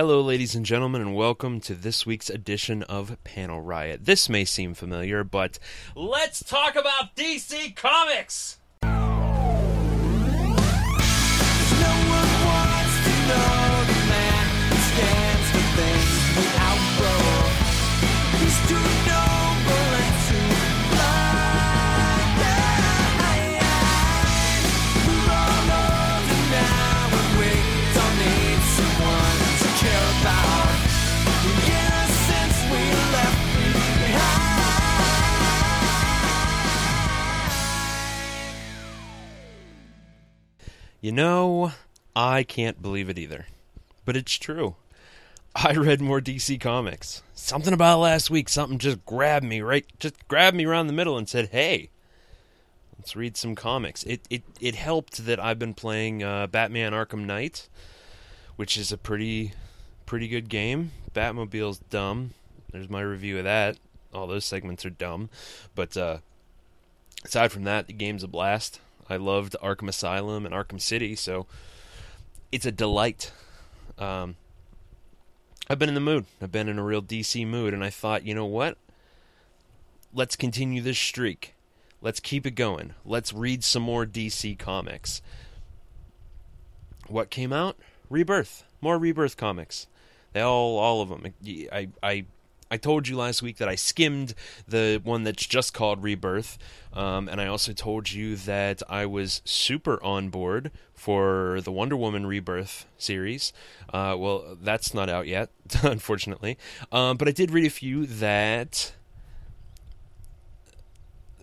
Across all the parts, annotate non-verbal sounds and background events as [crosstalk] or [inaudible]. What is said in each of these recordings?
Hello, ladies and gentlemen, and welcome to this week's edition of Panel Riot. This may seem familiar, but let's talk about DC Comics! You know, I can't believe it either. But it's true. I read more DC Comics. Something about last week, something just grabbed me right just grabbed me around the middle and said, "Hey, let's read some comics." It it it helped that I've been playing uh, Batman Arkham Knight, which is a pretty pretty good game. Batmobile's dumb. There's my review of that. All those segments are dumb, but uh aside from that, the game's a blast. I loved Arkham Asylum and Arkham City, so it's a delight. Um, I've been in the mood. I've been in a real DC mood, and I thought, you know what? Let's continue this streak. Let's keep it going. Let's read some more DC comics. What came out? Rebirth. More Rebirth comics. They all, all of them. I, I, I told you last week that I skimmed the one that's just called Rebirth, um, and I also told you that I was super on board for the Wonder Woman Rebirth series. Uh, well, that's not out yet, [laughs] unfortunately. Um, but I did read a few that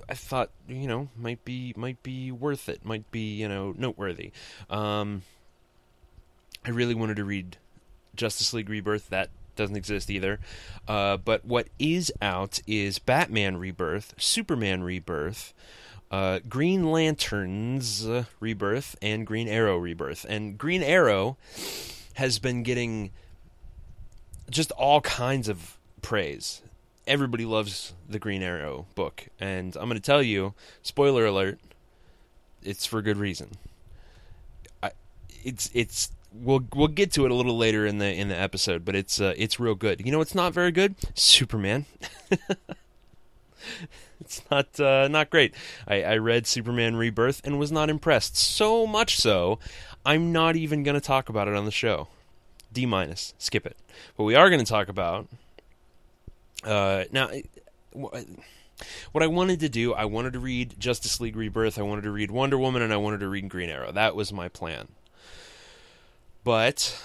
I thought you know might be might be worth it, might be you know noteworthy. Um, I really wanted to read Justice League Rebirth. That doesn't exist either. Uh, but what is out is Batman Rebirth, Superman Rebirth, uh, Green Lanterns Rebirth, and Green Arrow Rebirth. And Green Arrow has been getting just all kinds of praise. Everybody loves the Green Arrow book, and I'm going to tell you, spoiler alert, it's for good reason. I, it's it's we'll we'll get to it a little later in the in the episode, but it's uh, it's real good. You know, it's not very good. Superman. [laughs] it's not uh, not great. I, I read Superman Rebirth and was not impressed. So much so, I'm not even going to talk about it on the show. D minus, skip it. But we are going to talk about uh, now. What I wanted to do, I wanted to read Justice League Rebirth, I wanted to read Wonder Woman, and I wanted to read Green Arrow. That was my plan. But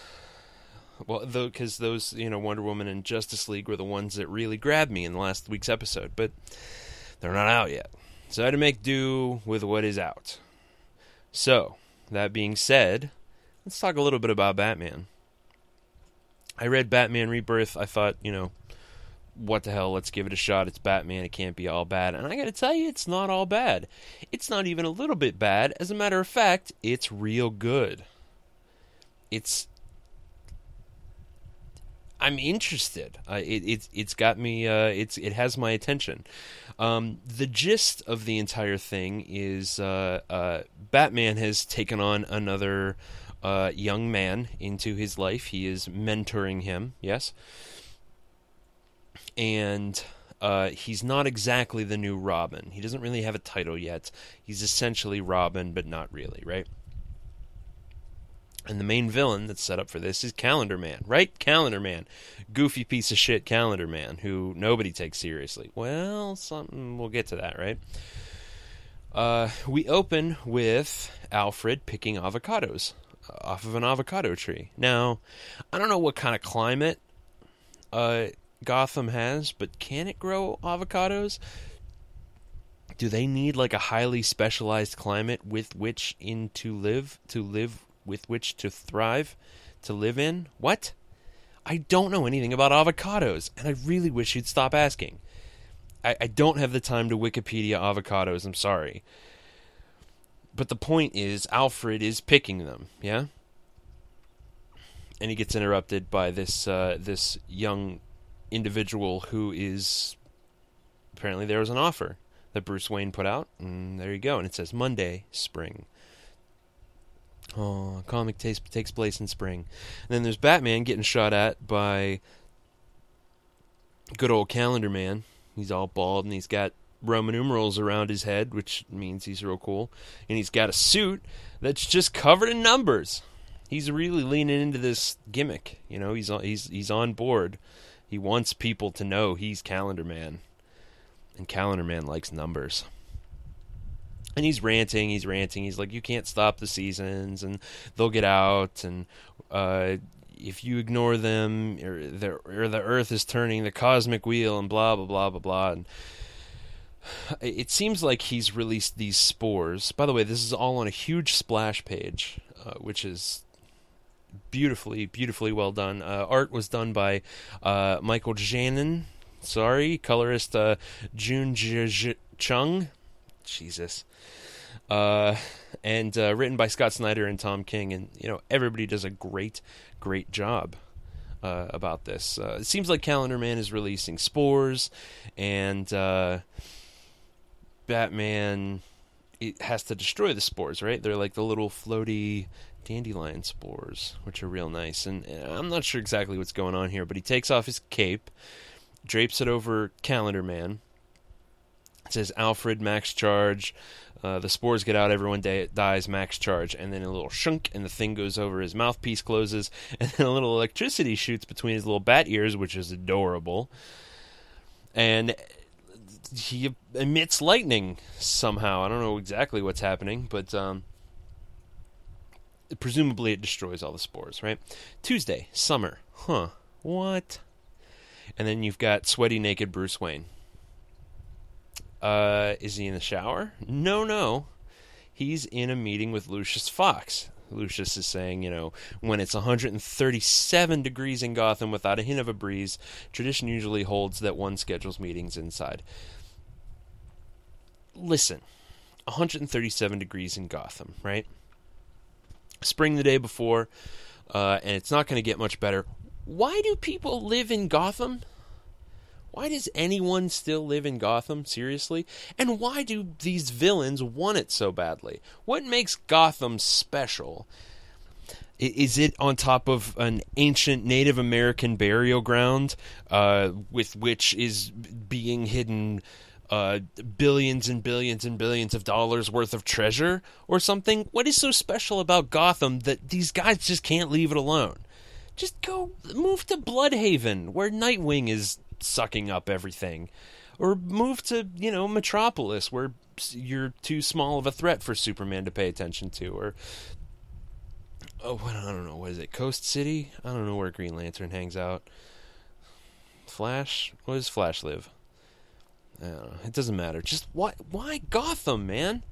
well, because those you know Wonder Woman and Justice League were the ones that really grabbed me in the last week's episode, but they're not out yet, so I had to make do with what is out. So that being said, let's talk a little bit about Batman. I read Batman Rebirth. I thought, you know, what the hell? Let's give it a shot. It's Batman. It can't be all bad. And I got to tell you, it's not all bad. It's not even a little bit bad. As a matter of fact, it's real good it's I'm interested. Uh, it, it it's got me. Uh, it's it has my attention. Um, the gist of the entire thing is uh, uh Batman has taken on another uh, young man into his life. He is mentoring him. Yes, and. Uh, he's not exactly the new Robin. He doesn't really have a title yet. He's essentially Robin, but not really, right? And the main villain that's set up for this is Calendar Man, right? Calendar Man. Goofy piece of shit Calendar Man, who nobody takes seriously. Well, something we'll get to that, right? Uh, we open with Alfred picking avocados off of an avocado tree. Now, I don't know what kind of climate uh, Gotham has, but can it grow avocados? Do they need like a highly specialized climate with which in to live to live with which to thrive, to live in? What? I don't know anything about avocados, and I really wish you'd stop asking. I, I don't have the time to Wikipedia avocados, I'm sorry. But the point is, Alfred is picking them, yeah? And he gets interrupted by this uh, this young individual who is apparently there was an offer that Bruce Wayne put out, and there you go. And it says Monday, spring. Oh, comic takes takes place in spring. And then there's Batman getting shot at by good old Calendar Man. He's all bald and he's got Roman numerals around his head, which means he's real cool. And he's got a suit that's just covered in numbers. He's really leaning into this gimmick. You know, he's he's he's on board. He wants people to know he's Calendar Man, and Calendar Man likes numbers. And he's ranting, he's ranting. He's like, "You can't stop the seasons, and they'll get out, and uh, if you ignore them, or the, or the Earth is turning the cosmic wheel, and blah blah blah blah blah." And [sighs] it seems like he's released these spores. By the way, this is all on a huge splash page, uh, which is beautifully, beautifully well done. Uh, art was done by uh, Mikel Janín. Sorry, colorist uh, June J- J- Chung. Jesus. Uh, and uh, written by Scott Snyder and Tom King, and you know everybody does a great, great job uh, about this. Uh, it seems like Calendar Man is releasing spores, and uh, Batman it has to destroy the spores. Right? They're like the little floaty dandelion spores, which are real nice. And, and I'm not sure exactly what's going on here, but he takes off his cape, drapes it over Calendar Man. Says Alfred Max Charge. Uh, the spores get out, everyone dies, max charge, and then a little shunk, and the thing goes over his mouthpiece, closes, [laughs] and then a little electricity shoots between his little bat ears, which is adorable. And he emits lightning somehow. I don't know exactly what's happening, but um, presumably it destroys all the spores, right? Tuesday, summer. Huh. What? And then you've got sweaty, naked Bruce Wayne. Uh, is he in the shower? No, no. He's in a meeting with Lucius Fox. Lucius is saying, you know, when it's 137 degrees in Gotham without a hint of a breeze, tradition usually holds that one schedules meetings inside. Listen, 137 degrees in Gotham, right? Spring the day before, uh, and it's not going to get much better. Why do people live in Gotham? Why does anyone still live in Gotham? Seriously? And why do these villains want it so badly? What makes Gotham special? Is it on top of an ancient Native American burial ground uh, with which is being hidden uh, billions and billions and billions of dollars worth of treasure or something? What is so special about Gotham that these guys just can't leave it alone? Just go move to Blüdhaven, where Nightwing is sucking up everything. Or move to, you know, Metropolis where you're too small of a threat for Superman to pay attention to. Or, oh, I don't know, what is it, Coast City? I don't know where Green Lantern hangs out. Flash? Where does Flash live? I don't know. It doesn't matter. Just why, why Gotham, man?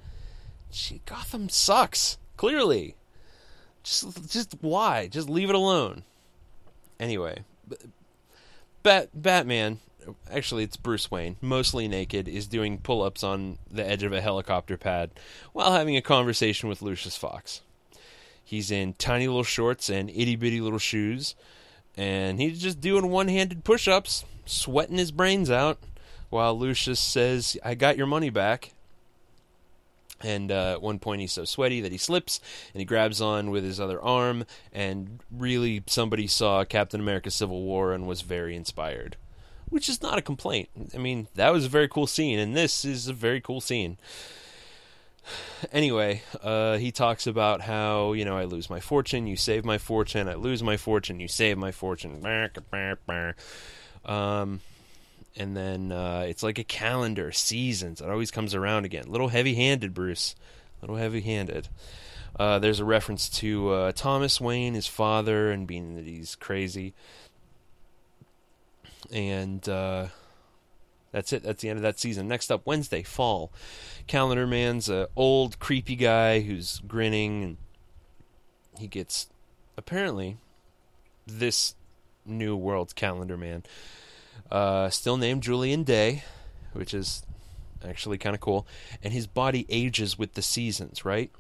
Gee, Gotham sucks. Clearly. Just, just why? Just leave it alone. Anyway, Bat Batman, actually it's Bruce Wayne, mostly naked, is doing pull-ups on the edge of a helicopter pad while having a conversation with Lucius Fox. He's in tiny little shorts and itty bitty little shoes, and he's just doing one-handed push-ups, sweating his brains out, while Lucius says, "I got your money back." And uh, at one point, he's so sweaty that he slips and he grabs on with his other arm. And really, somebody saw Captain America Civil War and was very inspired, which is not a complaint. I mean, that was a very cool scene, and this is a very cool scene. [sighs] Anyway, uh, he talks about how, you know, I lose my fortune, you save my fortune, I lose my fortune, you save my fortune. Um, and then uh, it's like a calendar, seasons. It always comes around again. A little heavy-handed, Bruce. A little heavy-handed. Uh, there's a reference to uh, Thomas Wayne, his father, and being that he's crazy. And uh, that's it. That's the end of that season. Next up, Wednesday, fall. Calendar Man's an old, creepy guy who's grinning, and he gets apparently this new world's Calendar Man uh, still named Julian Day, which is actually kind of cool. And his body ages with the seasons, right?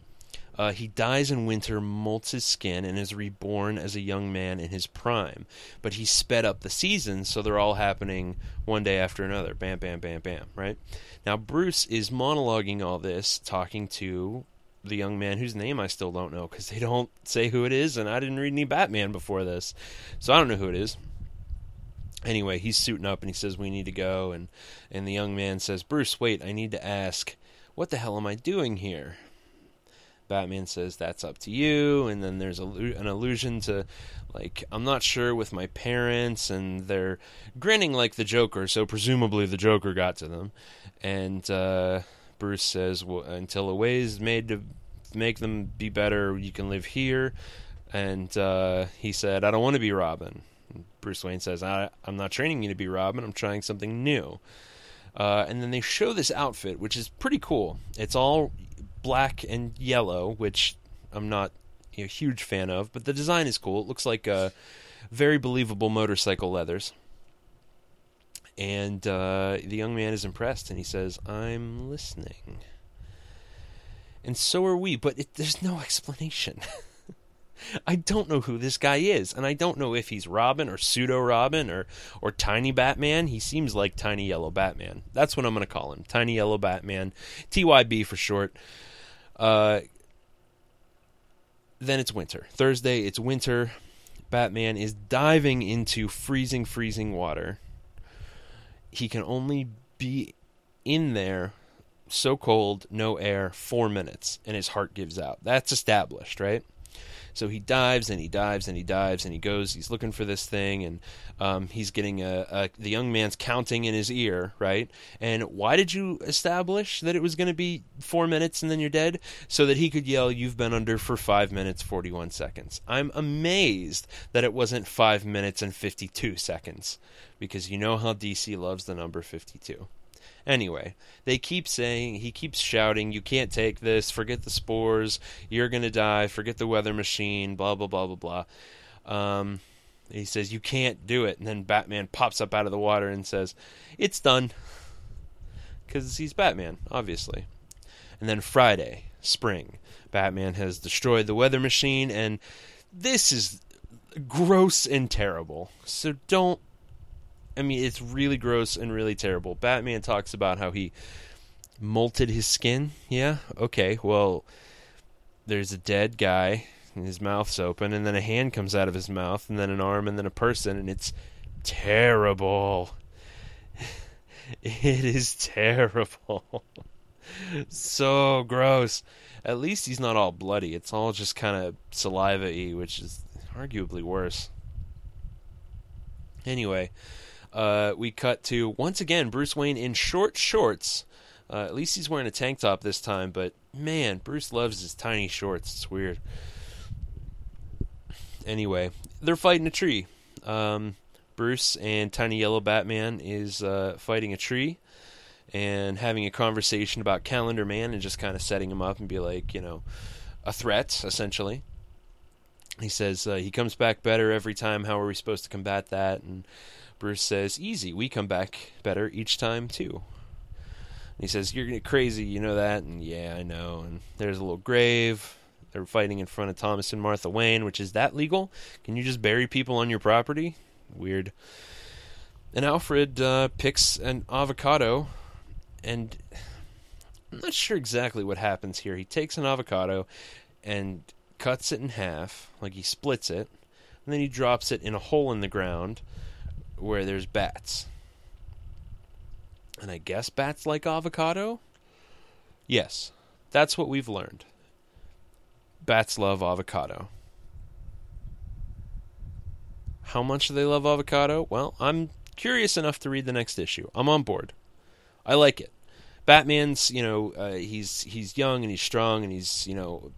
Uh, he dies in winter, molts his skin, and is reborn as a young man in his prime. But he sped up the seasons, so they're all happening one day after another. Bam, bam, bam, bam, right? Now, Bruce is monologuing all this, talking to the young man whose name I still don't know because they don't say who it is, and I didn't read any Batman before this, so I don't know who it is. Anyway, he's suiting up and he says we need to go, and and the young man says, Bruce, wait, I need to ask, what the hell am I doing here? Batman says that's up to you, and then there's a, an allusion to like I'm not sure with my parents, and they're grinning like the Joker, so presumably the Joker got to them, and. uh Bruce says, well, until a way is made to make them be better, you can live here. And uh, he said, I don't want to be Robin. Bruce Wayne says, I, am not training you to be Robin. I'm trying something new. Uh, and then they show this outfit, which is pretty cool. It's all black and yellow, which I'm not a huge fan of, but the design is cool. It looks like very believable motorcycle leathers. And uh, the young man is impressed and he says, I'm listening. And so are we, but it, there's no explanation. [laughs] I don't know who this guy is, and I don't know if he's Robin or pseudo Robin or or Tiny Batman. He seems like Tiny Yellow Batman. That's what I'm going to call him, Tiny Yellow Batman, TYB for short. Uh, then it's winter. Thursday, it's winter. Batman is diving into freezing, freezing water he can only be in there so cold, no air, four minutes, and his heart gives out. That's established, right? So he dives and he dives and he dives and he goes. He's looking for this thing, and um, he's getting a, a, the young man's counting in his ear, right? And why did you establish that it was going to be four minutes and then you're dead? So that he could yell, "You've been under for five minutes forty one seconds." I'm amazed that it wasn't five minutes and fifty two seconds, because you know how DC loves the number fifty two. Anyway, they keep saying, he keeps shouting, you can't take this, forget the spores, you're going to die, forget the weather machine, blah, blah, blah, blah, blah. Um, he says, you can't do it. And then Batman pops up out of the water and says, it's done. Because he's Batman, obviously. And then Friday, spring, Batman has destroyed the weather machine, and this is gross and terrible. So don't I mean, it's really gross and really terrible. Batman talks about how he molted his skin. Yeah, okay. Well, there's a dead guy, and his mouth's open, and then a hand comes out of his mouth, and then an arm, and then a person, and it's terrible. [laughs] it is terrible. [laughs] so gross. At least he's not all bloody. It's all just kind of saliva y, which is arguably worse. Anyway, uh, we cut to once again Bruce Wayne in short shorts. Uh, at least he's wearing a tank top this time, but man, Bruce loves his tiny shorts. It's weird. Anyway, they're fighting a tree. Um, Bruce and Tiny Yellow Batman is uh, fighting a tree and having a conversation about Calendar Man and just kind of setting him up and be like, you know, a threat essentially. He says uh, he comes back better every time. How are we supposed to combat that? And Bruce says, Easy, we come back better each time, too. And he says, You're crazy, you know that? And yeah, I know. And there's a little grave. They're fighting in front of Thomas and Martha Wayne, which is that legal? Can you just bury people on your property? Weird. And Alfred uh, picks an avocado, and I'm not sure exactly what happens here. He takes an avocado and cuts it in half, like he splits it, and then he drops it in a hole in the ground where there's bats. And I guess bats like avocado? Yes, that's what we've learned. Bats love avocado. How much do they love avocado? Well, I'm curious enough to read the next issue. I'm on board. I like it. Batman's, you know, uh, he's he's young and he's strong and he's, you know,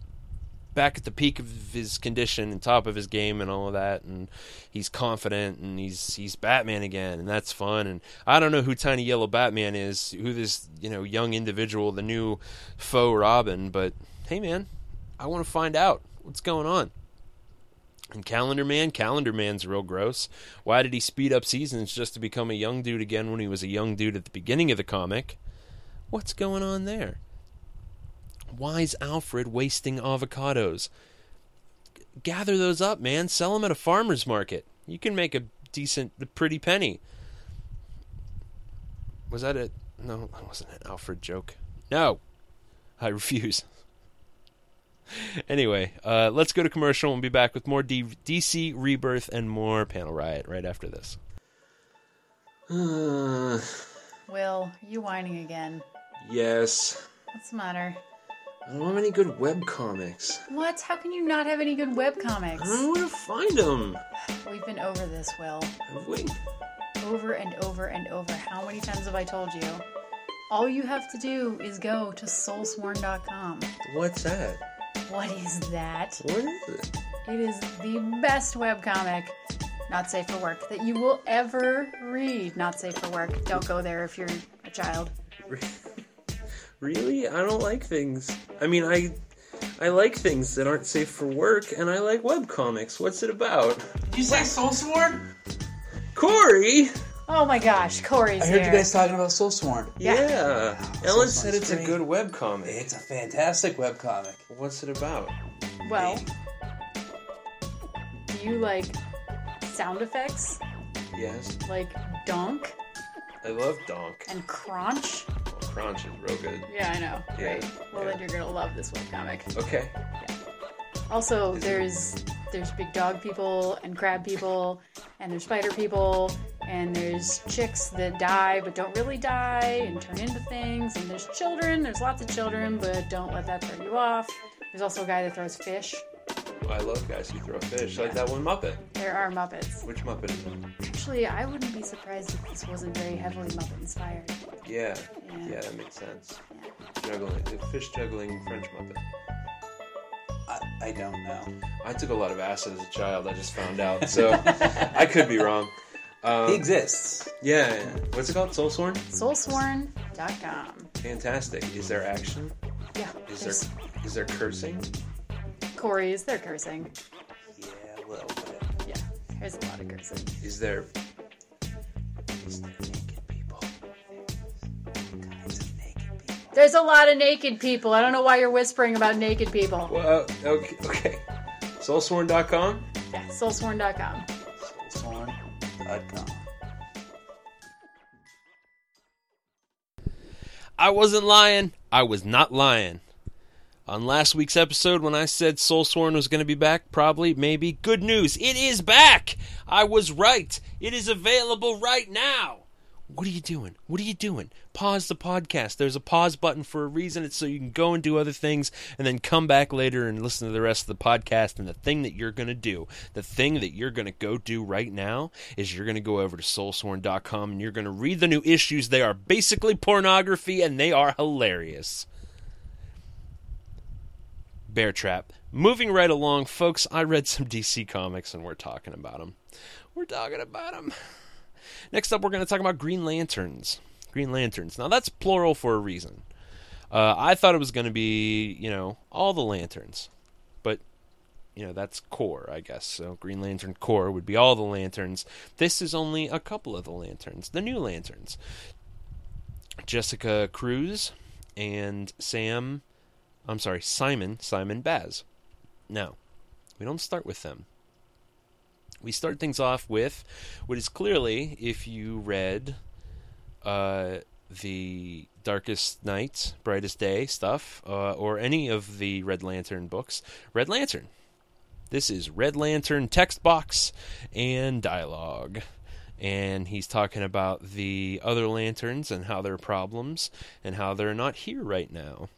back at the peak of his condition and top of his game and all of that and he's confident and he's he's Batman again and that's fun and I don't know who Tiny Yellow Batman is who this you know young individual the new faux Robin but hey man I want to find out what's going on. And Calendar Man Calendar Man's real gross. Why did he speed up seasons just to become a young dude again when he was a young dude at the beginning of the comic? What's going on there Why's Alfred wasting avocados? Gather those up, man. Sell them at a farmer's market. You can make a decent, pretty penny. Was that a. No, that wasn't an Alfred joke. No! I refuse. [laughs] anyway, uh, let's go to commercial and be back with more D- DC Rebirth and more Panel Riot right after this. Uh, [sighs] Will, you whining again. yes. What's the matter? I don't have any good web comics. What? How can you not have any good web comics? I don't know where to find them. We've been over this, Will. Have we? Over and over and over. How many times have I told you? All you have to do is go to soulsworn.com. What's that? What is that? What is it? It is the best webcomic, not safe for work, that you will ever read. Not safe for work. Don't go there if you're a child. [laughs] Really? I don't like things. I mean, I I like things that aren't safe for work, and I like web comics. What's it about? Did you say Soul Soulsworn? Corey. Oh my gosh, Corey's I heard here. you guys talking about Soulsworn. Yeah. Yeah. Ellen Soulsworn's said it's a great. good web comic. It's a fantastic webcomic. What's it about? well, do you like sound effects? Yes. Like donk I love Donk. and crunch? Crunch is real good. Yeah, I know. Yeah, Right. Well, yeah. then you're gonna love this one comic. Okay. Also, Is it- there's there's big dog people and crab people, and there's spider people, and there's chicks that die but don't really die and turn into things, and there's children. There's lots of children, but don't let that throw you off. There's also a guy that throws fish. I love guys who throw fish, like that one Muppet. There are Muppets. Which Muppet is it? Actually, I wouldn't be surprised if this wasn't very heavily Muppet inspired. Yeah. Yeah. Yeah, that makes sense. Juggling, the fish juggling French Muppet. I, I don't know. I took a lot of acid as a child. I just found out, so [laughs] I could be wrong. He Um, exists. yeah, yeah. What's it called? Soulsworn. Soulsworn.com. Fantastic. Is there action? Yeah. Is there's there is there cursing? Corey's, they're cursing. Yeah, a little bit. Yeah, there's a lot of cursing. Is there is there naked people? Kinds of naked people. There's a lot of naked people. I don't know why you're whispering about naked people. Well, uh, okay, okay. Soulsworn.com. Yeah, soulsworn.com. Soulsworn.com. I wasn't lying. I was not lying. On last week's episode, when I said Soulsworn was going to be back, probably, maybe, good news. It is back! I was right. It is available right now. What are you doing? What are you doing? Pause the podcast. There's a pause button for a reason. It's so you can go and do other things and then come back later and listen to the rest of the podcast. And the thing that you're going to do, the thing that you're going to go do right now is you're going to go over to soulsworn.com and you're going to read the new issues. They are basically pornography and they are hilarious. Bear Trap. Moving right along, folks, I read some [laughs] DC comics and we're talking about them. We're talking about them. Next up, we're going to talk about Green Lanterns. Green Lanterns. Now, that's plural for a reason. Uh, I thought it was going to be, you know, all the lanterns. But, you know, that's Corps, I guess. So, Green Lantern Corps would be all the lanterns. This is only a couple of the lanterns, the new lanterns. Jessica Cruz and Sam I'm sorry, Simon, Simon Baz. Now, we don't start with them. We start things off with what is clearly, if you read uh, the Darkest Night, Brightest Day stuff, uh, or any of the Red Lantern books, Red Lantern. This is Red Lantern text box and dialogue. And he's talking about the other lanterns and how they're problems and how they're not here right now.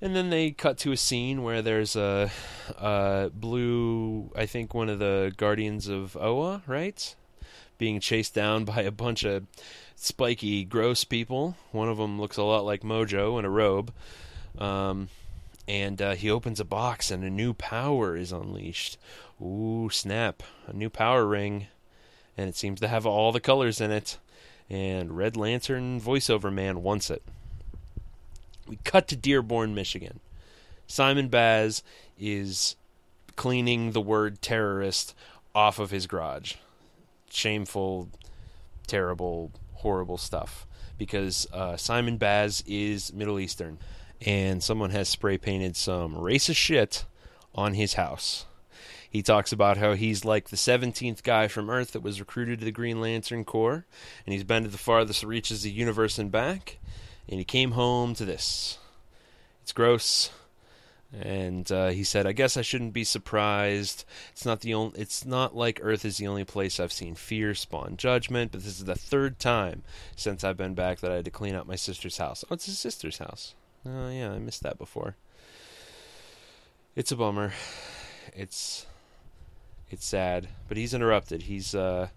And then they cut to a scene where there's a, a blue, I think one of the Guardians of Oa, right? Being chased down [laughs] by a bunch of spiky, gross people. One of them looks a lot like Mojo in a robe. Um, and uh, he opens a box and a new power is unleashed. Ooh, snap. A new power ring. And it seems to have all the colors in it. And Red Lantern voiceover man wants it. We cut to Dearborn, Michigan. Simon Baz is cleaning the word terrorist off of his garage. Shameful, terrible, horrible stuff. Because uh, Simon Baz is Middle Eastern, and someone has spray painted some racist shit on his house. He talks about how he's like the 17th guy from Earth that was recruited to the Green Lantern Corps, and he's been to the farthest reaches of the universe and back, and he came home to this. It's gross. And uh, he said, "I guess I shouldn't be surprised. It's not the only. It's not like Earth is the only place I've seen fear spawn judgment. But this is the third time since I've been back that I had to clean up my sister's house. Oh, it's his sister's house. Oh yeah, I missed that before. It's a bummer. It's it's sad. But he's interrupted. He's uh,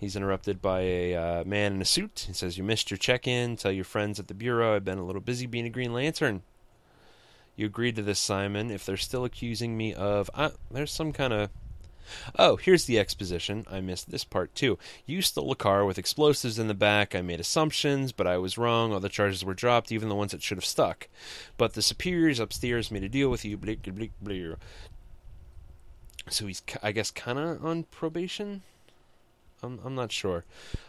he's interrupted by a uh, man in a suit. He says, "You missed your check-in. Tell your friends at the bureau I've been a little busy being a Green Lantern." You agreed to this, Simon. If they're still accusing me of, uh, there's some kind of. Oh, here's the exposition. I missed this part too. You stole a car with explosives in the back. I made assumptions, but I was wrong. All the charges were dropped, even the ones that should have stuck. But the superiors upstairs made a deal with you. Bleak, bleak, bleak. So he's, I guess, kind of on probation. I'm, I'm not sure.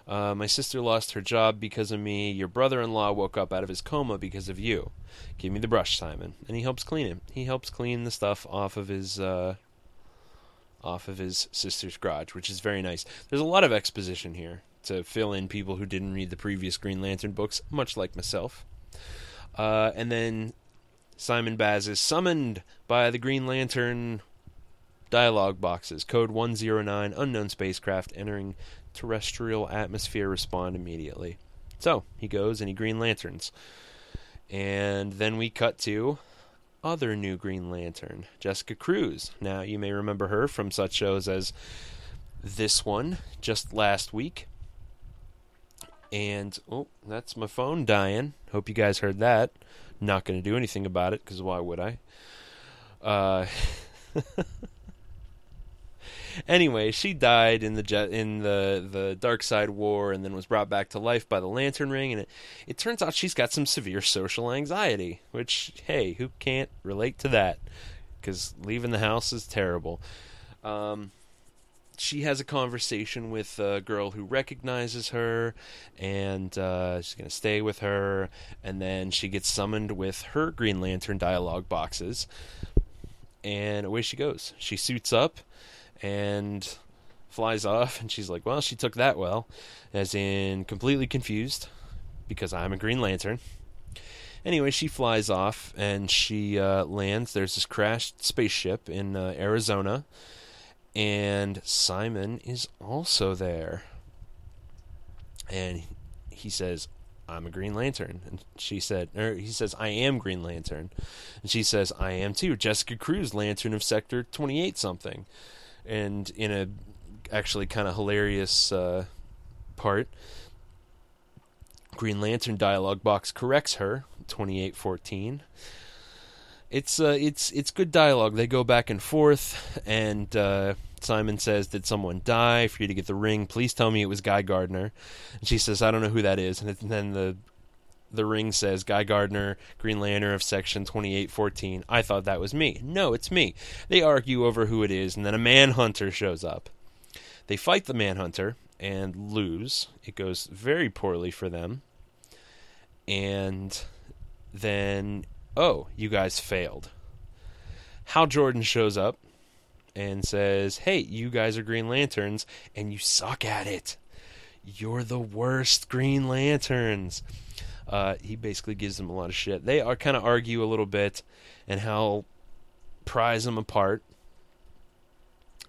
Uh, my sister lost her job because of me. Your brother-in-law woke up out of his coma because of you. Give me the brush, Simon. And he helps clean him. He helps clean the stuff off of his uh, off of his sister's garage, which is very nice. There's a lot of exposition here to fill in people who didn't read the previous Green Lantern books, much like myself. Uh, and then Simon Baz is summoned by the Green Lantern dialogue boxes. Code 109, unknown spacecraft entering terrestrial atmosphere. Respond immediately. So he goes and he Green Lanterns. And then we cut to other new Green Lantern, Jessica Cruz. Now, you may remember her from such shows as this one, just last week. And, oh, that's my phone dying. Hope you guys heard that. Not going to do anything about it, because why would I? Uh. [laughs] anyway, she died in the in the the Darkseid War, and then was brought back to life by the Lantern Ring. And it it turns out she's got some severe social anxiety. Which, hey, who can't relate to that? Because leaving the house is terrible. Um, she has a conversation with a girl who recognizes her, and uh, she's going to stay with her. And then she gets summoned with her Green Lantern dialogue boxes, and away she goes. She suits up and flies off, and she's like, "Well, she took that well," as in completely confused because I'm a Green Lantern. Anyway, she flies off and she uh, lands. There's this crashed spaceship in uh, Arizona, and Simon is also there. And he says, "I'm a Green Lantern," and she said, or he says, "I am Green Lantern," and she says, "I am too." Jessica Cruz, Lantern of Sector 28 something, and in a actually kind of hilarious uh, part. Green Lantern dialogue box corrects her 2814 it's uh, it's it's good dialogue. They go back and forth and uh, Simon says did someone die for you to get the ring? Please tell me it was Guy Gardner. And she says I don't know who that is. And then the the ring says Guy Gardner, Green Lantern of Section 2814. I thought that was me. No, it's me. They argue over who it is, and then a manhunter shows up. They fight the manhunter and lose. It goes very poorly for them. And then, oh, you guys failed. Hal Jordan shows up and says, Hey, you guys are Green Lanterns, and you suck at it. You're the worst Green Lanterns. Uh, he basically gives them a lot of shit. They are kind of argue a little bit, and Hal pries them apart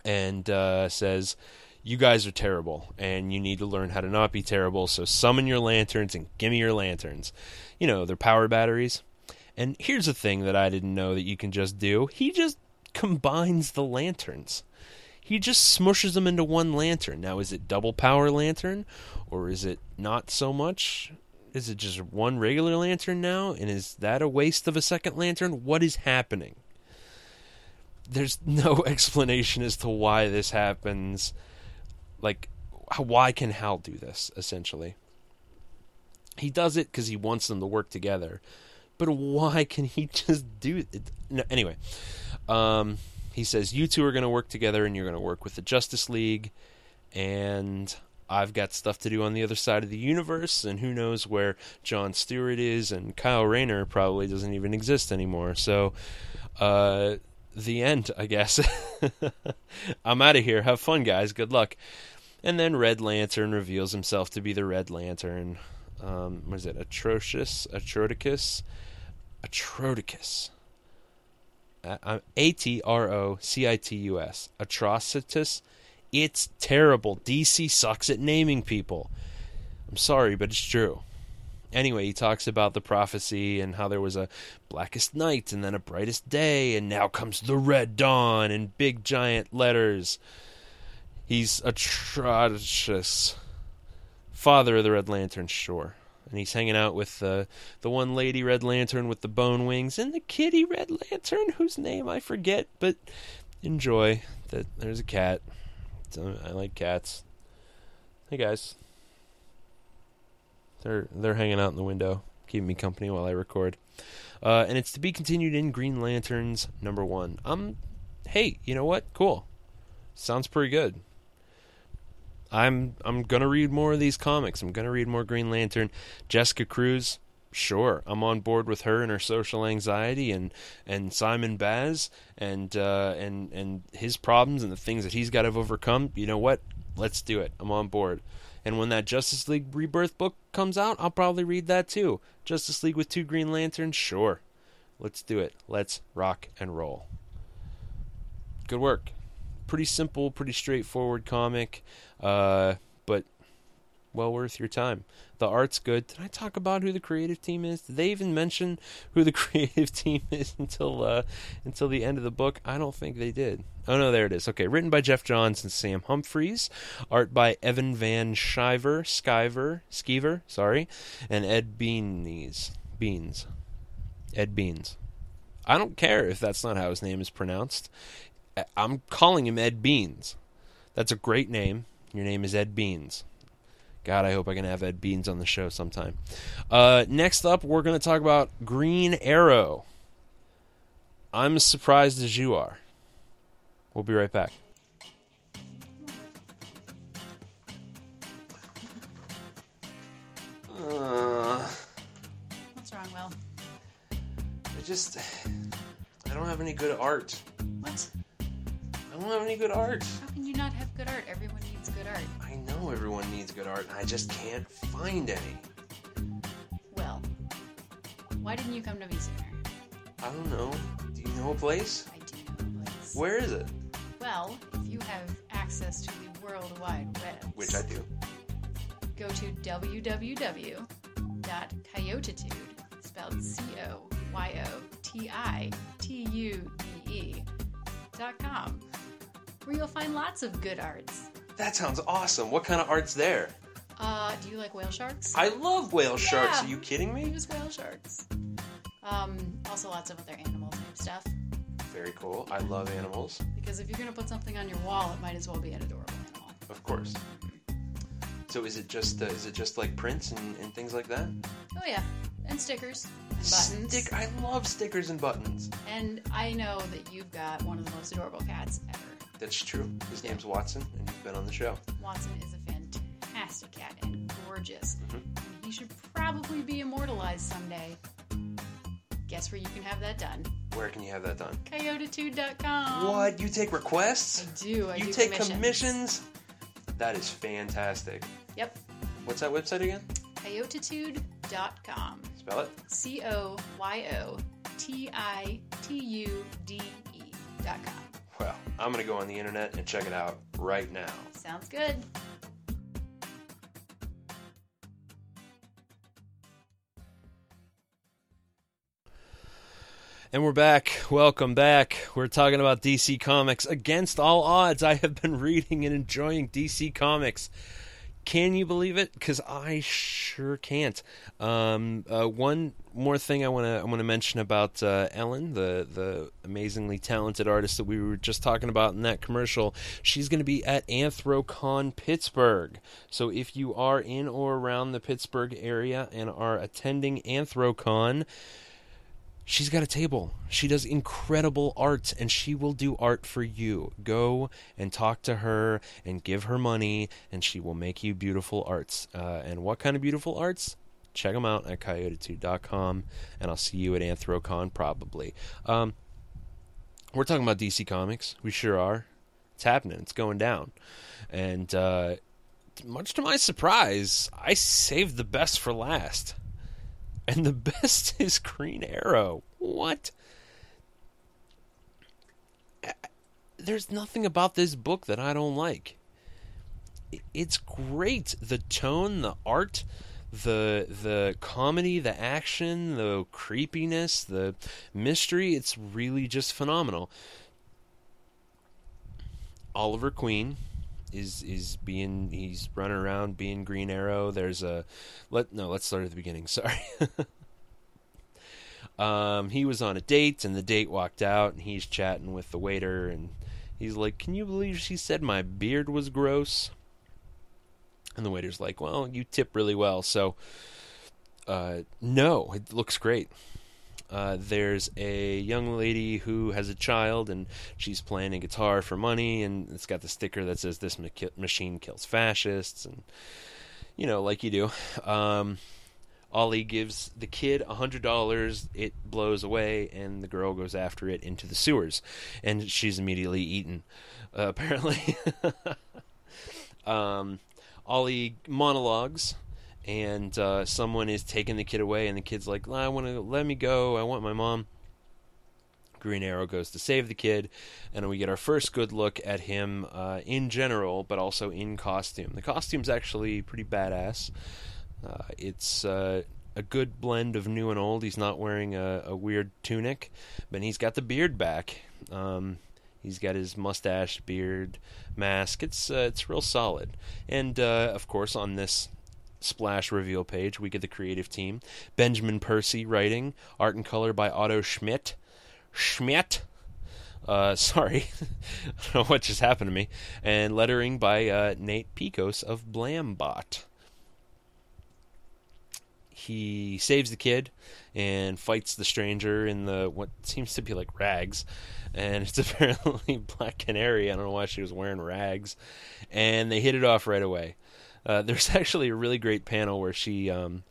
and uh, says, "You guys are terrible, and you need to learn how to not be terrible. So summon your lanterns and give me your lanterns. You know, they're power batteries." And here's a thing that I didn't know that you can just do. He just combines the lanterns. He just smushes them into one lantern. Now, is it double power lantern, or is it not so much? Is it just one regular lantern now? And is that a waste of a second lantern? What is happening? There's [laughs] no explanation as to why this happens. Like, why can Hal do this, essentially? He does it because he wants them to work together. But why can he [laughs] just do it? No, anyway, um, he says, You two are going to work together and you're going to work with the Justice League. And I've got stuff to do on the other side of the universe, and who knows where John Stewart is, and Kyle Rayner probably doesn't even exist anymore. So, uh, the end, I guess. [laughs] I'm out of here. Have fun, guys. Good luck. And then Red Lantern reveals himself to be the Red Lantern. Um, what is it? Atrocious? Atroticus? Atroticus. A T R O C I T U S. Atrocitus. It's terrible. DC sucks at naming people. I'm sorry, but it's true. Anyway, he talks about the prophecy and how there was a blackest night and then a brightest day, and now comes the red dawn in big giant letters. He's atrocious. Father of the Red Lantern, sure. And he's hanging out with the the one lady Red Lantern with the bone wings and the kitty Red Lantern whose name I forget, but enjoy that there's a cat. So I like cats. Hey guys. They're they're hanging out in the window, keeping me company while I record. Uh, and it's to be continued in Green Lanterns number one. Um, hey, you know what? Cool. Sounds pretty good. I'm I'm gonna read more of these comics. I'm gonna read more Green Lantern. Jessica Cruz, sure, I'm on board with her and her social anxiety, and and Simon Baz and uh, and and his problems and the things that he's got to overcome. You know what? Let's do it. I'm on board. And when that Justice League Rebirth book comes out, I'll probably read that too. Justice League with two Green Lanterns, sure. Let's do it. Let's rock and roll. Good work. Pretty simple, pretty straightforward comic, uh, but well worth your time. The art's good. Did I talk about who the creative team is? Did they even mention who the [laughs] creative team is until uh, until the end of the book? I don't think they did. Oh no, there it is. Okay, written by Geoff Johns and Sam Humphries, art by Evan Van Sciver, Skyver, Skeever, sorry, and Ed Beanies, Beans, Ed Beans. I don't care if that's not how his name is pronounced. I'm calling him Ed Beans. That's a great name. Your name is Ed Beans. God, I hope I can have Ed Beans on the show sometime. Uh, next up, we're going to talk about Green Arrow. I'm as surprised as you are. We'll be right back. Uh, What's wrong, Will? I just. I don't have any good art. What? I don't have any good art. How can you not have good art? Everyone needs good art. I know everyone needs good art, and I just can't find any. Well, why didn't you come to me sooner? I don't know. Do you know a place? I do know a place. Where is it? Well, if you have access to the World Wide Web, Which I do. go to www.coyotitude, spelled C-O-Y-O-T-I-T-U-D-E dot com, where you'll find lots of good arts. That sounds awesome. What kind of art's there? Uh, do you like whale sharks? I love whale sharks. Are you kidding me? Use whale sharks. Um, also lots of other animal type stuff. Very cool. I love animals. Because if you're gonna put something on your wall, it might as well be an adorable animal. Of course. So is it just uh, is it just like prints and, and things like that? Oh yeah, and stickers, and buttons. Stick. I love stickers and buttons. And I know that you've got one of the most adorable cats ever. That's true. His name's Watson, and he's been on the show. Watson is a fantastic cat and gorgeous. Mhm. He should probably be immortalized someday. Guess where you can have that done? Where can you have that done? Coyotitude.com. what? You take requests? I do. I you do take commissions. commissions? That is fantastic. Yep. What's that website again? Coyotitude.com. Spell it. C O Y O T I T U D E dot com. Well, I'm gonna go on the internet and check it out right now. Sounds good. And we're back. Welcome back. We're talking about DC Comics. Against all odds, I have been [laughs] reading and enjoying DC Comics. Can you believe it? Because I sure can't. Um, uh, one more thing I want to I want to mention about uh, Ellen, the the amazingly talented artist that we were just talking about in that commercial. She's going to be at Anthrocon Pittsburgh. So if you are in or around the Pittsburgh area and are attending Anthrocon, She's got a table. She does incredible art and she will do art for you. Go and talk to her and give her money and she will make you beautiful arts. Uh, and what kind of beautiful arts? Check them out at coyotitude.com and I'll see you at Anthrocon probably. Um, we're talking about DC Comics. We sure are. It's happening. It's going down. And uh, much to my surprise, I saved the best for last. And the best [laughs] is Green Arrow. What? there's nothing about this book that I don't like. It's great. The tone, the art, the the comedy, the action, the creepiness, the mystery, it's really just phenomenal. Oliver Queen is is being he's running around being Green Arrow. There's a let no, let's start at the beginning. [laughs] Sorry. um, he was on a date and the date walked out and he's chatting with the waiter and he's like, "Can you believe she said my beard was gross?" And the waiter's like, "Well, you tip really well, so uh, no, it looks great." Uh, there's a young lady who has a child and she's playing a guitar for money and it's got the sticker that says this ma- machine kills fascists and you know like you do. Um, ollie gives the kid a hundred dollars it blows away and the girl goes after it into the sewers and she's immediately eaten uh, [laughs] apparently. [laughs] Um, ollie monologues and uh, someone is taking the kid away, and the kid's like, "I want to let me go. I want my mom." Green Arrow goes to save the kid, and we get our first good look at him uh, in general, but also in costume. The costume's actually pretty badass. Uh, it's uh, a good blend of new and old. He's not wearing a, a weird tunic, but he's got the beard back. Um, he's got his mustache, beard, mask. It's uh, it's real solid. And uh, of course, on this splash reveal page, we get the creative team: Benjamin Percy writing, art and color by Otto Schmidt. Schmidt. Uh, [laughs] sorry, [laughs] I don't know what just happened to me. And lettering by uh, Nate Piekos of Blambot. He saves the kid and fights the stranger in the what seems to be like rags, and it's [laughs] apparently Black Canary. I don't know why she was wearing rags, and they hit it off right away. Uh, [laughs] there's actually a really great panel where she um,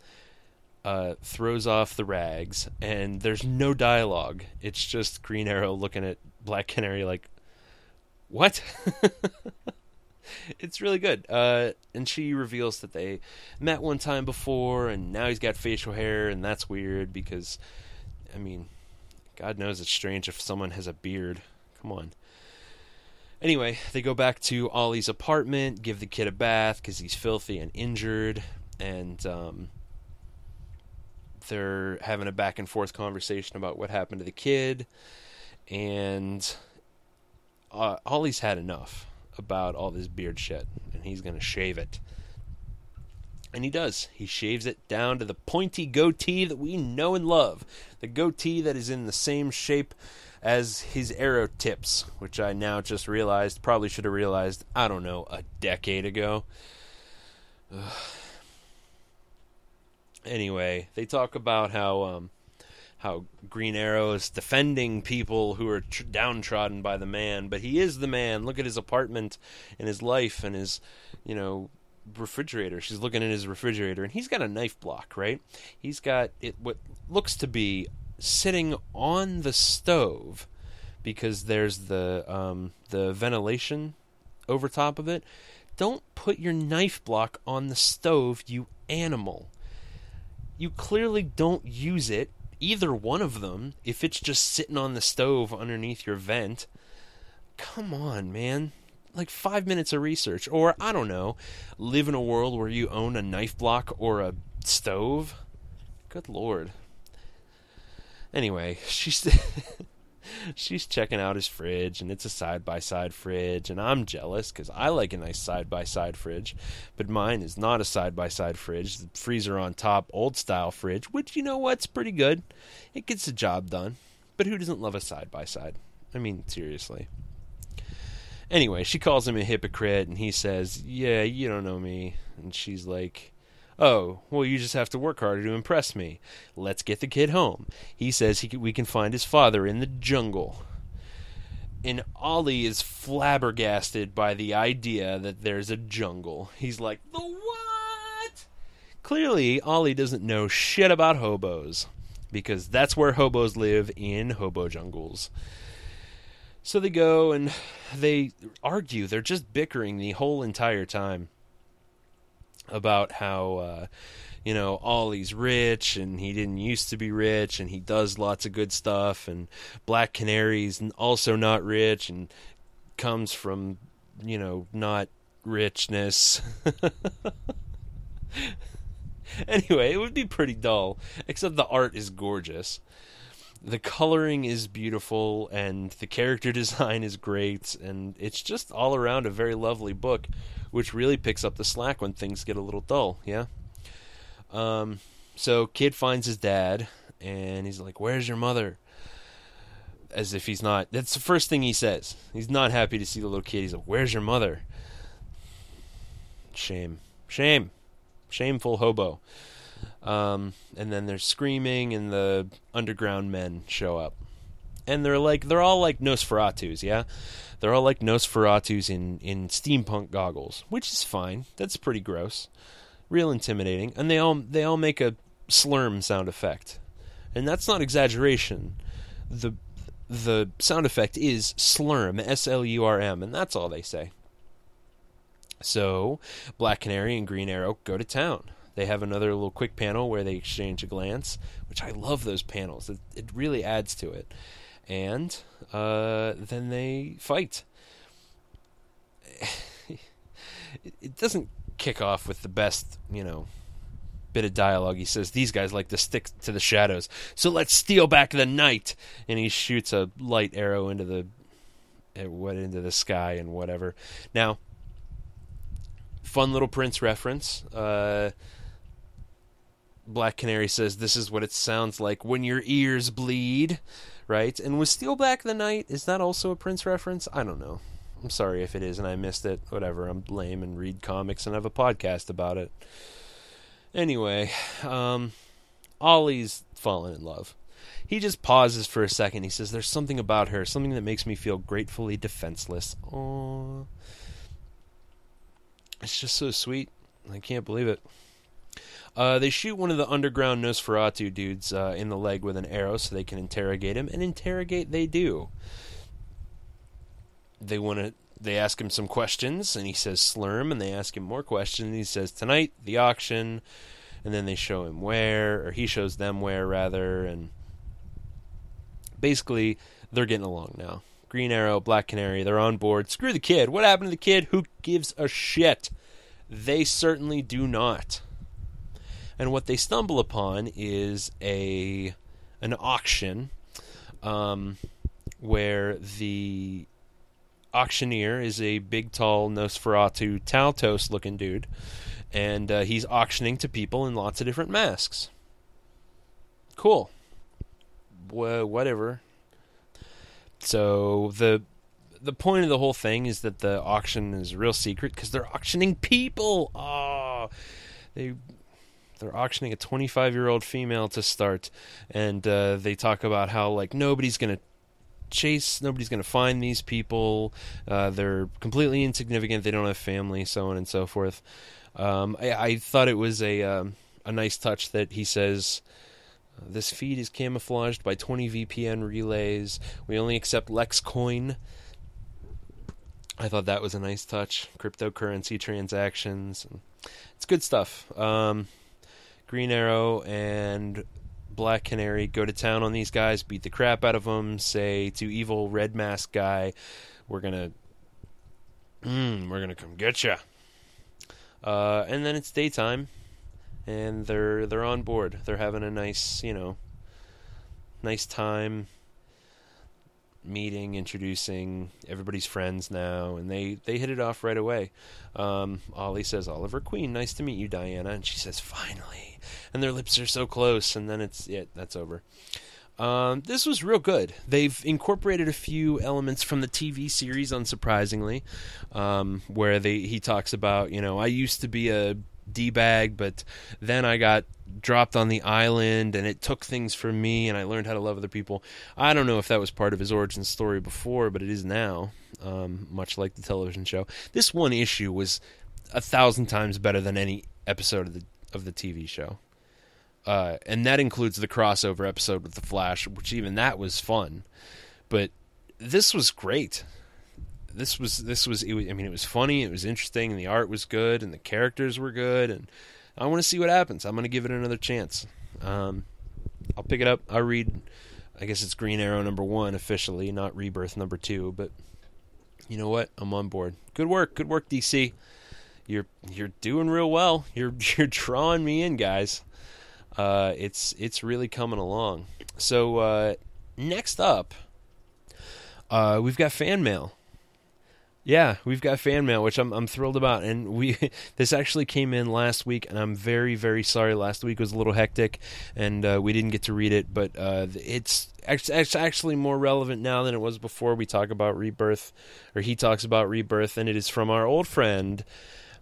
uh, throws off the rags, and there's no dialogue. It's just Green Arrow looking at Black Canary like, "What?" [laughs] it's really good. Uh, and she reveals that they met one time before, and now he's got facial hair, and that's weird because, I mean, God knows it's strange if someone has a beard. Come on. Anyway, they go back to Ollie's apartment, give the kid a bath because he's filthy and injured, and um, they're having a back and forth conversation about what happened to the kid, and uh, Ollie's had enough about all this beard shit, and he's gonna shave it. And he does. He shaves it down to the pointy goatee that we know and love. The goatee that is in the same shape as his arrow tips, which I now just realized, probably should have realized, I don't know, a decade ago. Ugh. Anyway, they talk about how um, how Green Arrow is defending people who are tr- downtrodden by the man, but he is the man. Look at his apartment and his life and his, you know, refrigerator. She's looking at his refrigerator, and he's got a knife block, right? He's got it what looks to be sitting on the stove because there's the um, the ventilation over top of it. Don't put your knife block on the stove, you animal. You clearly don't use it, either one of them, if it's just sitting on the stove underneath your vent. Come on, man. Like five minutes of research. Or, I don't know, live in a world where you own a knife block or a stove. Good lord. Anyway, [laughs] she's [laughs] she's checking out his fridge, and it's a side by side fridge, and I'm jealous because I like a nice side by side fridge, but mine is not a side by side fridge. The freezer on top, old style fridge, which you know what's pretty good. It gets the job done, but who doesn't love a side by side? I mean, seriously. Anyway, she calls him a hypocrite, and he says, "Yeah, you don't know me," and she's like. Oh, well, you just have to work harder to impress me. Let's get the kid home. He says he can, we can find his father in the jungle. And Ollie is flabbergasted by the idea that there's a jungle. He's like, The what? Clearly, Ollie doesn't know shit about hobos, because that's where hobos live in hobo jungles. So they go and they argue. They're just bickering the whole entire time about how uh, you know Ollie's rich and he didn't used to be rich and he does lots of good stuff and Black Canary's also not rich and comes from, you know, not richness. [laughs] anyway, it would be pretty dull, except the art is gorgeous. The coloring is beautiful, and the character [laughs] design is great, and it's just all around a very lovely book, which really picks up the slack when things get a little dull, yeah? Um, so, kid finds his dad, and he's like, Where's your mother? As if he's not. That's the first thing he says. He's not happy to see the little kid. He's like, Where's your mother? Shame. Shame. Shameful hobo. Um, and then they're screaming, and the underground men show up. And they're like, they're all like Nosferatus, yeah? They're all like Nosferatus in, in steampunk goggles, which is fine. That's pretty gross. Real intimidating. And they all, they all make a slurm sound effect. And that's not exaggeration. The, the sound effect is slurm, S L U R M, and that's all they say. So, Black Canary and Green Arrow go to town. They have another little quick panel where they exchange a glance, which I love those panels. It, it really adds to it. And uh, then they fight. [sighs] it, doesn't kick off with the best, you know, bit of dialogue. He says, These guys like to stick to the shadows, so let's steal back the night. And he shoots a light arrow into the. eh, What into the sky and whatever. Now, fun little Prince reference. Uh, Black Canary says this is what it sounds like when your ears bleed, right? And was Steel Back the Night is that also a Prince reference? I don't know. I'm sorry if it is and I missed it. Whatever. I'm lame and read comics and have a podcast about it. Anyway, um, Ollie's fallen in love. He just pauses for a second. He says, "There's something about her, something that makes me feel gratefully defenseless." Oh, it's just so sweet. I can't believe it. Uh, they shoot one of the underground Nosferatu dudes uh, in the leg with an arrow so they can interrogate him, and interrogate they do. They want to. They ask him some questions, and he says slurm, and they ask him more questions, and he says tonight the auction, and then they show him where, or he shows them where rather, and basically they're getting along now. Green Arrow, Black Canary, they're on board. Screw the kid. What happened to the kid? Who gives a shit? They certainly do not. And what they stumble upon is a an auction um, where the auctioneer is a big, tall Nosferatu Taltos looking dude, and uh, he's auctioning to people in lots of different masks. Cool. Wha whatever. So the the point of the whole thing is that the auction is a real secret because they're auctioning people. Oh, they they're auctioning a 25 year old female to start, and uh, they talk about how like nobody's gonna chase, nobody's gonna find these people. Uh, they're completely insignificant. They don't have family, so on and so forth. Um, I, I thought it was a um, a nice touch that he says. This feed is camouflaged by 20 VPN relays. We only accept LexCoin. I thought that was a nice touch. Cryptocurrency transactions. It's good stuff. Um, Green Arrow and Black Canary go to town on these guys, beat the crap out of them, say to evil Red Mask guy, "We're gonna, mm, we're gonna come get you." Uh, and then it's daytime, and they're they're on board. They're having a nice, you know, nice time meeting, introducing everybody's friends now, and they they hit it off right away. Um, Ollie says, "Oliver Queen, nice to meet you, Dinah," and she says, "Finally," and their lips are so close, and then it's yeah, that's over. Um, this was real good. They've incorporated a few elements from the TV series, unsurprisingly, um, where they he talks about, you know, I used to be a d bag, but then I got dropped on the island, and it took things from me, and I learned how to love other people. I don't know if that was part of his origin story before, but it is now, um, much like the television show. This one issue was a thousand times better than any episode of the of the TV show uh, and that includes the crossover episode with the Flash, which even that was fun. But this was great. This was this was, was I mean it was funny, it was interesting, and the art was good, and the characters were good, and I want to see what happens. I'm going to give it another chance. Um, I'll pick it up. I'll read. I guess it's Green Arrow number one officially, not Rebirth number two, but You know what? I'm on board. Good work. Good work, DC. You're you're doing real well. You're [laughs] you're drawing me in, guys. Uh, it's it's really coming along. So uh, next up, uh, we've got fan mail. Yeah, we've got fan mail, which I'm I'm thrilled about, and we [laughs] this actually came in last week, and I'm very very sorry. Last week was a little hectic, and uh, we didn't get to read it, but uh, it's it's actually more relevant now than it was before. We talk about rebirth, or he talks about rebirth, and it is from our old friend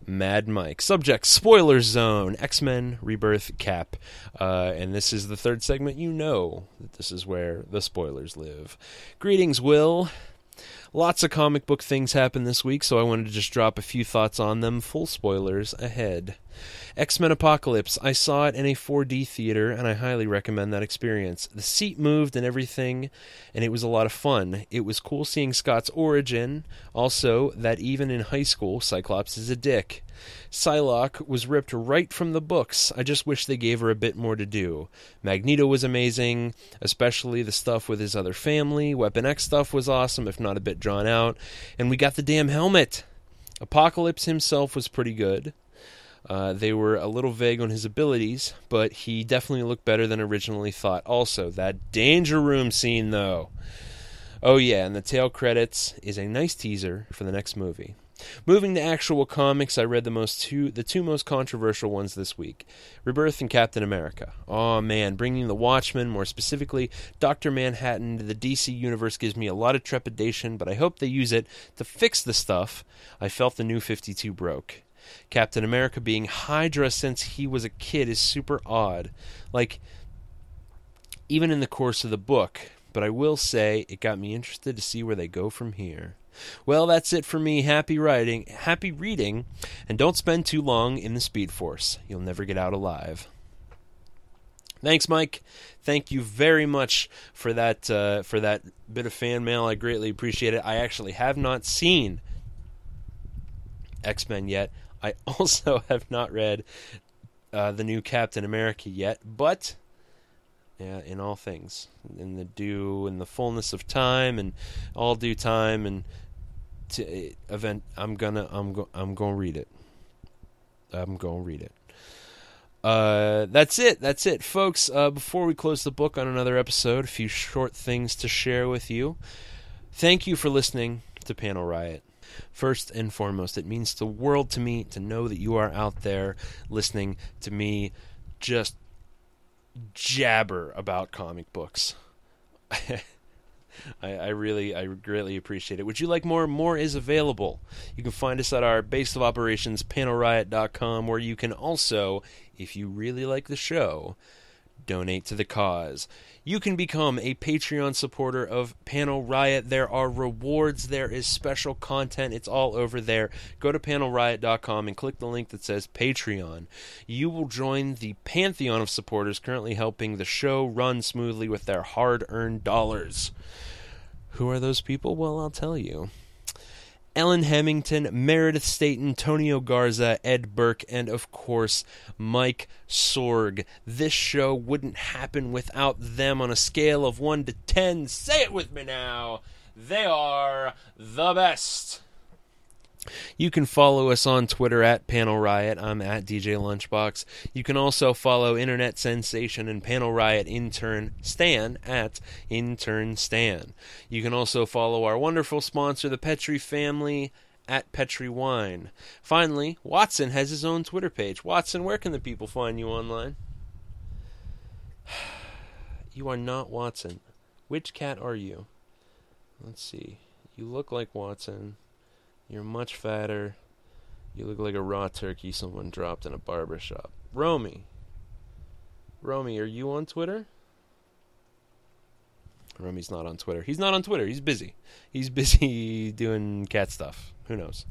Mad Mike. Subject: Spoiler Zone, X Men Rebirth Cap, uh, and this is the third segment. You know that this is where the spoilers live. Greetings, Will. Lots of comic book things happened this week, so I wanted to just drop a few thoughts on them. Full spoilers ahead. X Men Apocalypse. I saw it in a 4D theater, and I highly recommend that experience. The seat moved and everything, and it was a lot of fun. It was cool seeing Scott's origin. Also, that even in high school, Cyclops is a dick. Psylocke was ripped right from the books. I just wish they gave her a bit more to do. Magneto was amazing, especially the stuff with his other family. Weapon X stuff was awesome, if not a bit drawn out. And we got the damn helmet. Apocalypse himself was pretty good. Uh, they were a little vague on his abilities, but he definitely looked better than originally thought. Also, that danger room scene, though. Oh, yeah, and the tail credits is a nice teaser for the next movie. Moving to actual comics, I read the most two the two most controversial ones this week: Rebirth and Captain America. Oh man, bringing the Watchmen, more specifically Doctor Manhattan, to the DC universe gives me a lot of trepidation, but I hope they use it to fix the stuff I felt the New Fifty Two broke. Captain America being Hydra since he was a kid is super odd. Like even in the course of the book, but I will say it got me interested to see where they go from here. Well, that's it for me. Happy writing, happy reading, and don't spend too long in the Speed Force. You'll never get out alive. Thanks, Mike. Thank you very much for that uh, for that bit of fan mail. I greatly appreciate it. I actually have not seen X Men yet. I [laughs] also have not read uh, the new Captain America yet, but yeah, in all things, in the due, in the fullness of time, and all due time, and to event, I'm gonna, I'm go, I'm gonna read it. I'm gonna read it. Uh, that's it. That's it, folks. Uh, before we close the book on another episode, a few short things to share with you. Thank you for listening to Panel Riot. First and foremost, it means the world to me to know that you are out there listening to me just jabber about comic books. [laughs] I, I really, I greatly appreciate it. Would you like more? More is available. You can find us at our base of operations, panelriot.com, where you can also, if you really like the show, donate to the cause. You can become a Patreon supporter of Panel Riot. There are rewards, there is special content. It's all over there. Go to panelriot.com and click the link that says Patreon. You will join the pantheon of supporters currently helping the show run smoothly with their hard earned dollars. Who are those people? Well, I'll tell you. Ellen Hemington, Meredith Staten, Tonio Garza, Ed Burke, and of course, Mike Sorg. This show wouldn't happen without them on a scale of 1 to 10. Say it with me now. They are the best. You can follow us on Twitter at Panel Riot. I'm at DJ Lunchbox. You can also follow Internet Sensation and Panel Riot intern Stan at Intern Stan. You can also follow our wonderful sponsor, the Petri family, at Petri Wine. Finally, Watson has his own Twitter page. Watson, where can the people find you online? [sighs] You are not Watson. Which cat are you? Let's see. You look like Watson. You're much fatter. You look like a raw turkey someone dropped in a barber shop. Romy. Romy, are you on Twitter? Romy's not on Twitter. He's not on Twitter. He's busy. He's [laughs] busy doing cat stuff. Who knows?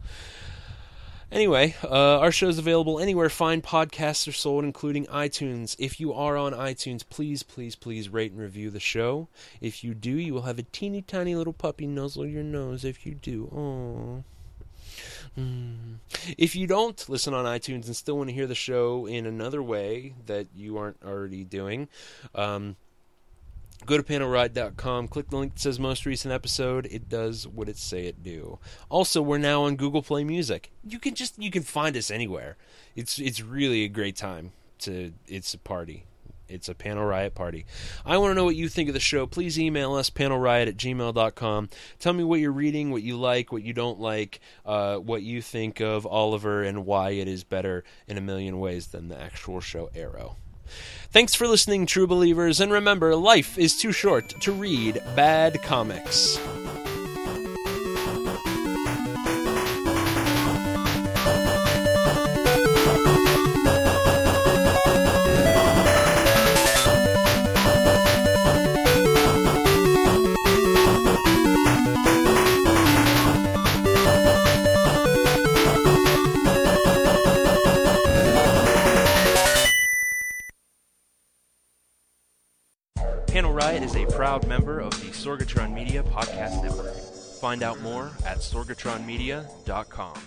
Anyway, uh, our show's available anywhere fine podcasts are sold, including iTunes. If you are on iTunes, please, please, please rate and review the show. If you do, you will have a teeny tiny little puppy nuzzle your nose. If you do, oh. If you don't listen on iTunes and still want to hear the show in another way that you aren't already doing, um, Go to panelriot.com, click the link that says most recent episode. It does what it say it do. Also, we're now on Google Play Music. You can just you can find us anywhere. It's it's really a great time to it's a party. It's a panel riot party. I want to know what you think of the show. Please email us, panelriot at gmail.com. Tell me what you're reading, what you like, what you don't like, uh, what you think of Oliver, and why it is better in a million ways than the actual show Arrow. Thanks for listening, true believers, and remember, life is too short to read bad comics. Proud member of the Sorgatron Media Podcast Network. Find out more at sorgatronmedia.com.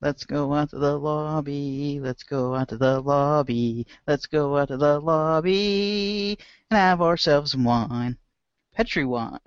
Let's go out to the lobby. Let's go out to the lobby. Let's go out to the lobby and have ourselves some wine. Petri wine.